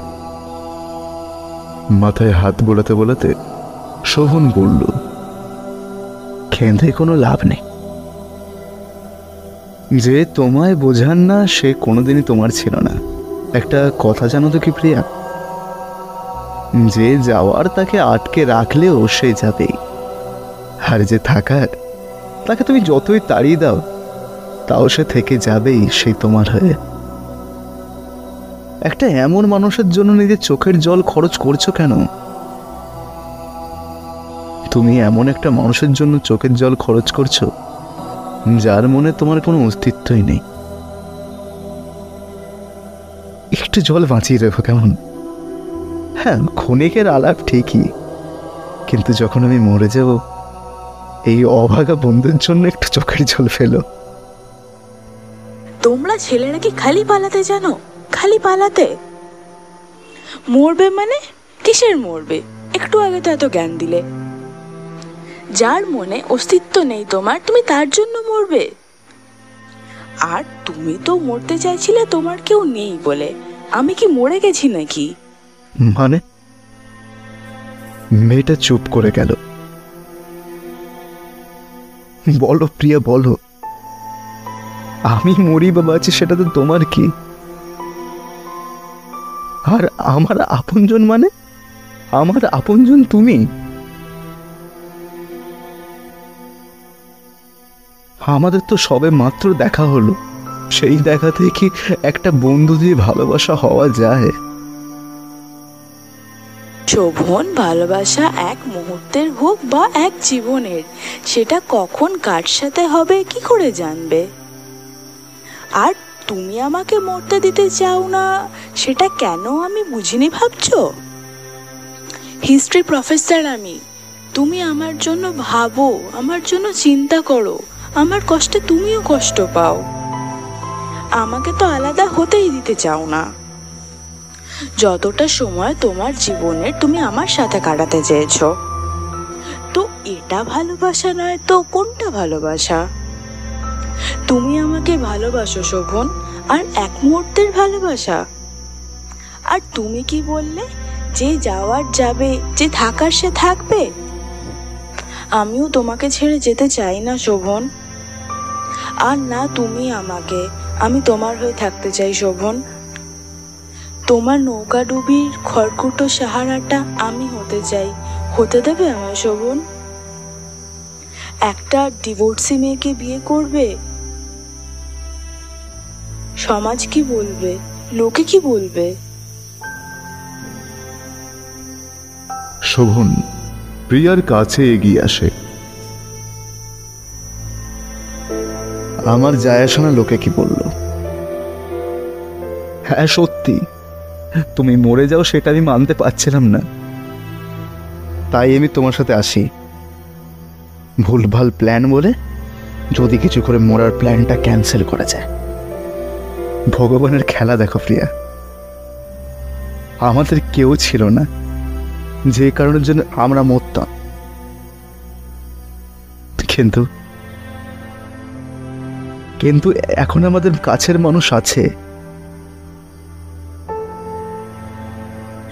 মাথায় হাত বোলাতে বোলাতে শোভন বলল খেঁধে কোনো লাভ নেই। যে তোমায় বোঝান না, সে কোনোদিনই তোমার ছিল না। একটা কথা জানো তো কি প্রিয়া? যে যাওয়ার তাকে আটকে রাখলেও সে যাবেই আর যে থাকার, তাকে তুমি যতই তাড়িয়ে দাও, তাও সে থেকে যাবেই সে তোমার হয়ে। একটা এমন মানুষের জন্য নিজের চোখের জল খরচ করছ কেন? তুমি এমন একটা মানুষের জন্য চোখের জল খরচ করছ, যার মনে তোমার কোনো অস্তিত্বই নেই। একটু জল বাঁচিয়ে রেখো কেমন? হ্যাঁ ক্ষণিকের আলাপ ঠিকই, কিন্তু যখন আমি মরে যাব, এই অভাগা বন্ধুর জন্য একটু চোখের জল ফেলো। তোমরা ছেলেরা কি খালি পালাতে জানো? খালি পালাতে? মরবে মানে? কিসের মরবে? একটু আগে তো এত জ্ঞান দিলে। যার মনে অস্তিত্ব নেই তোমার, তুমি তার জন্য মরবে। আর তুমি তো মরতে চাইছিলে তোমার কেউ নেই বলে। আমি কি মরে গেছি নাকি? মানে? মেয়েটা চুপ করে গেল। বলো প্রিয়া, বলো। আমি মরি বা বাঁচি, সেটা তো তোমার কি? আর আমার আপনজন মানে? আমার আপনজন তুমি? আমাদের তো সবে মাত্র দেখা হলো। সেই দেখাতে কি একটা বন্ধু দিয়ে ভালোবাসা হওয়া যায়। শোভন, ভালোবাসা এক মুহূর্তের হোক বা এক জীবনের, সেটা কখন কার সাথে হবে, কি করে জানবে? আর তুমি আমাকে মরতে দিতে চাও না, সেটা কেন আমি বুঝিনি ভাবছ? হিস্ট্রি প্রফেসর আমি, তুমি আমার জন্য ভাবো, আমার জন্য চিন্তা করো, আমার কষ্টে তুমিও কষ্ট পাও। আমাকে তো আলাদা হতেই দিতে চাও না। যতটা সময় তোমার জীবনের তুমি আমার সাথে কাটাতে চেয়েছো। তো এটা ভালোবাসা নয় তো কোনটা ভালোবাসা? তুমি আমাকে ভালোবাসো শোভন, আর এক মুহূর্তের ভালোবাসা। আর তুমি কি বললে যে যাওয়ার যাবে, যে থাকার সে থাকবে? আমিও তোমাকে ছেড়ে যেতে চাই না শোভন। আর না তুমি আমাকে, আমি তোমার হয়ে থাকতে চাই শোভন। তোমার নৌকা ডুবির খড়কুটো সাহারাটা আমি হতে চাই। হতে দেবে আমার শোভন? একটা ডিভোর্সি মেয়েকে বিয়ে করবে? সমাজ কি বলবে? লোকে কি বলবে? শোভন, প্রিয়ার কাছে এগিয়ে আসে। আমার যায় আসে লোকে কি বলল? হ্যাঁ সত্যি। তুমি মরে যাও সেটা আমি মানতে পারছিলাম না। তাই আমি তোমার সাথে আসি। ভুলভাল প্ল্যান বলে যদি কিছু করে মরার প্ল্যানটা ক্যান্সেল করা যায়। ভগবানের খেলা দেখো, প্রিয়া। আমাদের কেউ ছিল না, যে কারণের জন্য আমরা মরতাম। কিন্তু কিন্তু এখন আমাদের কাছের মানুষ আছে।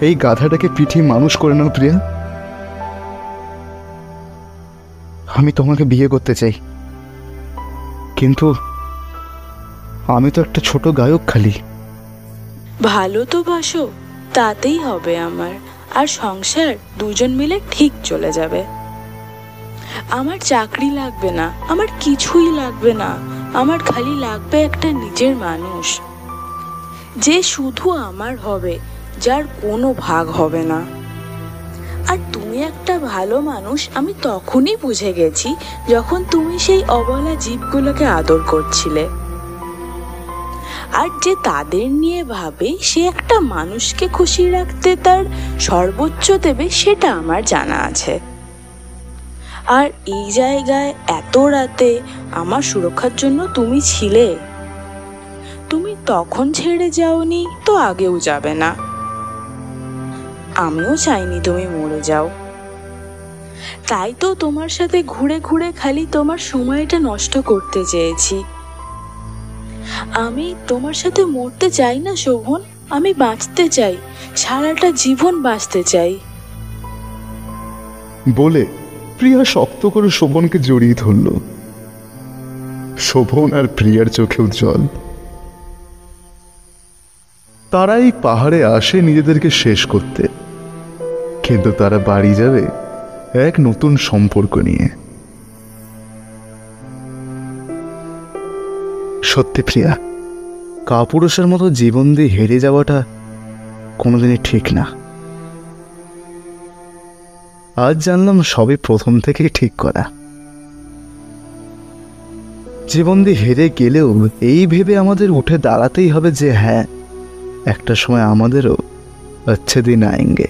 এই গাধাটাকে পিঠে মানুষ করে নাও, প্রিয়া। আমি তোমাকে বিয়ে করতে চাই। কিন্তু আমি তো একটা ছোট গায়ক খালি। ভালো তো বাসো, তাতেই হবে আমার। আর সংসার দুজন মিলে ঠিক চলে যাবে। আমার চাকরি লাগবে না, আমার কিছুই লাগবে না। আমার খালি লাগবে একটা নিজের মানুষ। যে শুধু আমার হবে, যার কোনো ভাগ হবে না। আর তুমি একটা ভালো মানুষ, আমি তখনই বুঝে গেছি যখন তুমি সেই অবলা জীবগুলোকে আদর করছিলে। আর যে তাদের নিয়ে ভাবে, সে একটা মানুষকে খুশি রাখতে তার সর্বোচ্চ দেবে সেটা আমার জানা আছে। আর এই জায়গায় এত রাতে আমার সুরক্ষার জন্য তুমি ছিলে। তুমি তখন ছেড়ে যাওনি, তো আগেও যাবে না। আমিও চাইনি তুমি মরে যাও। তাই তো তোমার সাথে ঘুরে ঘুরে খালি তোমার সময়টা নষ্ট করতে চেয়েছি। আমি তোমার সাথে মরতে চাই না, শোভন। আমি বাঁচতে চাই, সারাটা জীবন বাঁচতে চাই। বলে প্রিয়া শক্ত করে শোভনকে জড়িয়ে ধরল। শোভন আর প্রিয়ার চোখেও জল। তারা এই পাহাড়ে আসে নিজেদেরকে শেষ করতে। কিন্তু তারা বাড়ি যাবে এক নতুন সম্পর্ক নিয়ে। সত্যি প্রিয়া, কাপুরুষের মতো জীবন দিয়ে হেরে যাওয়াটা কোনোদিনই ঠিক না। আজ জানলাম সবই প্রথম থেকেই ঠিক করা। জীবন দিয়ে হেরে গেলেও এই ভেবে আমাদের উঠে দাঁড়াতেই হবে যে হ্যাঁ একটা সময় আমাদেরও আচ্ছে দিন আয়েঙ্গে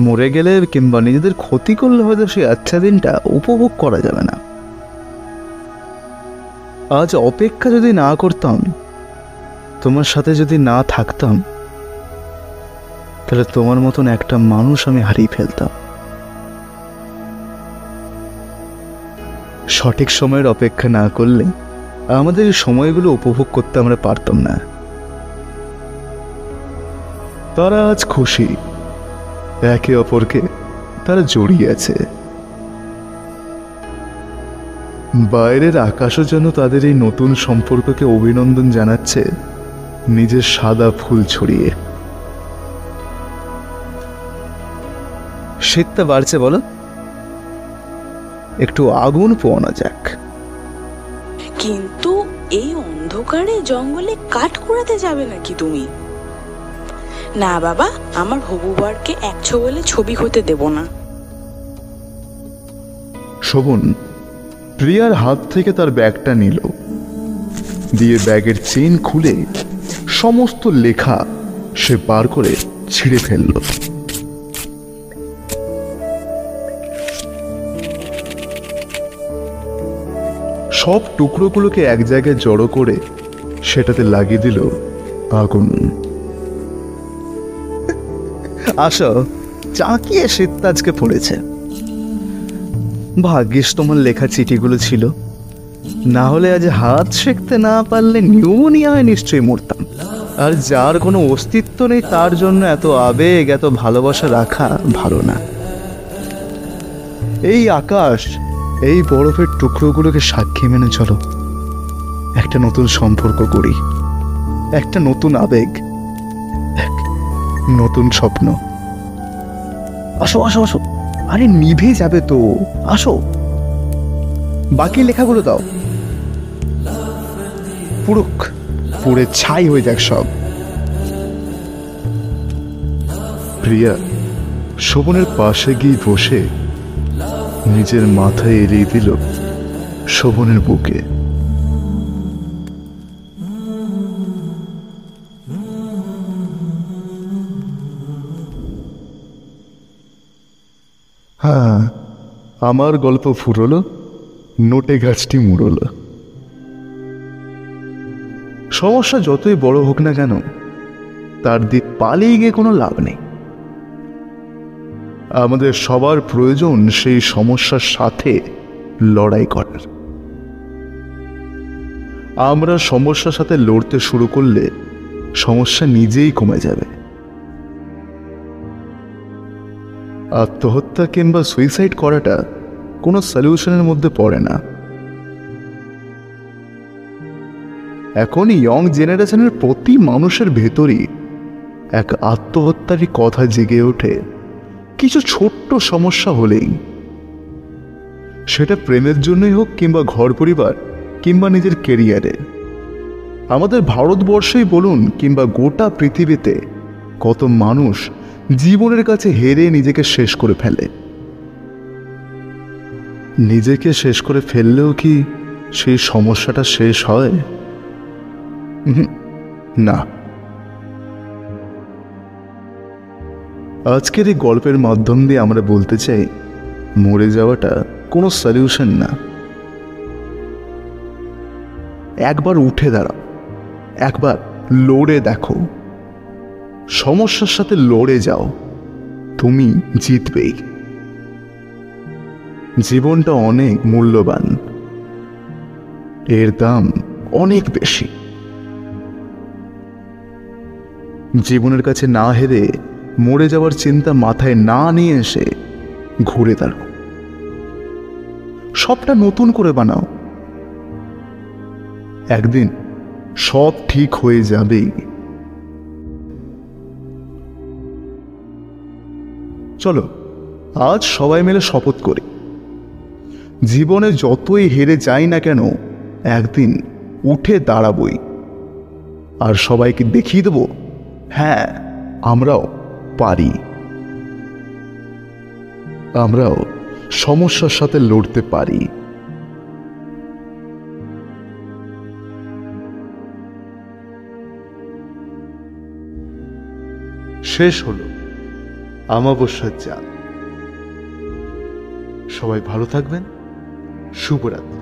মরে গেলে কিংবা নিজেদের ক্ষতি করলে হয়তো সেই আচ্ছা দিনটা উপভোগ করা যাবে না। আজ অপেক্ষা যদি না করতাম, তোমার সাথে যদি না থাকতাম, তাহলে তোমার মতন একটা মানুষ আমি হারিয়ে ফেলতাম। সঠিক সময়ের অপেক্ষা না করলে আমাদের সময়গুলো উপভোগ করতে আমরা পারতাম না। তারা আজ খুশি। একে অপরকে তারা জড়িয়ে আছে। বাইরের আকাশও যেন তাদের এই নতুন সম্পর্ককে অভিনন্দন জানাচ্ছে নিজের সাদা ফুল ছড়িয়ে। শীতটা বাড়ছে বলো। একটু আগুন পোয়ানো যাক। কিন্তু এই অন্ধকারে জঙ্গলে কাঠ কুড়াতে যাবে নাকি তুমি? না বাবা, আমার হবু বরকে এক বলে ছবি হতে দেব না। শোভন, প্রিয়ার হাত থেকে তার ব্যাগটা নিল। দিয়ে ব্যাগের চেন খুলে সমস্ত লেখা সে বার করে ছিঁড়ে ফেলল। সব টুকরোগুলোকে এক জায়গায় জড়ো করে সেটাতে লাগিয়ে দিল আগুন। আসো, চাকিয়ে শীত আজকে পড়েছে। ভাগ্যিস তোমার লেখা চিঠিগুলো ছিল। না হলে আজ হাত শেখতে না পারলে নিউমোনিয়ায় নিশ্চয়ই মরতাম। আর যার কোনো অস্তিত্ব নেই, তার জন্য এত আবেগ, এত ভালোবাসা রাখা ভালো না। এই আকাশ, এই বরফের টুকরোগুলোকে সাক্ষী মেনে চলো। একটা নতুন সম্পর্ক করি একটা নতুন আবেগ। এক নতুন স্বপ্ন। আসো আসো আসো। আরে, নিভে যাবে তো। আসো। বাকি লেখাগুলো দাও। পুরুক পুরে ছাই হয়ে যাক সব। প্রিয়া, শোভনের পাশে গিয়ে বসে নিজের মাথায় এড়িয়ে দিল শোভনের বুকে। হ্যাঁ। আমার গল্প ফুরলো, নোটে গাছটি মুড়লো। সমস্যা যতই বড় হোক না কেন, তার দিক পালিয়ে গিয়ে কোনো লাভ নেই। আমাদের সবার প্রয়োজন সেই সমস্যার সাথে লড়াই করার। আমরা সমস্যার সাথে লড়তে শুরু করলে সমস্যা নিজেই কমে যাবে। আত্মহত্যা কিংবা সুইসাইড করাটা কোনো সলিউশনের মধ্যে পড়ে না। এখন ইয়ং জেনারেশনের প্রতি মানুষের ভেতরই এক আত্মহত্যারই কথা জেগে ওঠে। কিছু ছোট্ট সমস্যা হলেই। সেটা প্রেমের জন্যই হোক কিংবা ঘর পরিবার কিংবা নিজের কেরিয়ারে আমাদের ভারতবর্ষেই বলুন কিংবা গোটা পৃথিবীতে কত মানুষ জীবনের কাছে হেরে নিজেকে শেষ করে ফেলে। নিজেকে শেষ করে ফেললেও কি সেই সমস্যাটা শেষ হয়? না। আজকের এই গল্পের মাধ্যম দিয়ে আমরা বলতে চাই, মরে যাওয়াটা কোনো সলিউশন না। একবার উঠে দাঁড়াও, একবার লড়ে দেখো। সমস্যার সাথে লড়ে যাও। তুমি জিতবেই জীবনটা অনেক মূল্যবান। এর দাম অনেক বেশি। জীবনের কাছে না হেরে মরে যাওয়ার চিন্তা মাথায় না নিয়ে এসে ঘুরে দাঁড়াও। সবটা নতুন করে বানাও। একদিন সব ঠিক হয়ে যাবেই। চলো, আজ সবাই মিলে শপথ করি। জীবনে যতই হেরে যাই না কেন, একদিন উঠে দাঁড়াবই। আর সবাইকে দেখিয়ে দেব হ্যাঁ আমরাও পারি। আমরাও সমস্যার সাথে লড়তে পারি। শেষ হলো। আমাবস্যার চাঁদ। সবাই ভালো থাকবেন। শুভরাত্রি।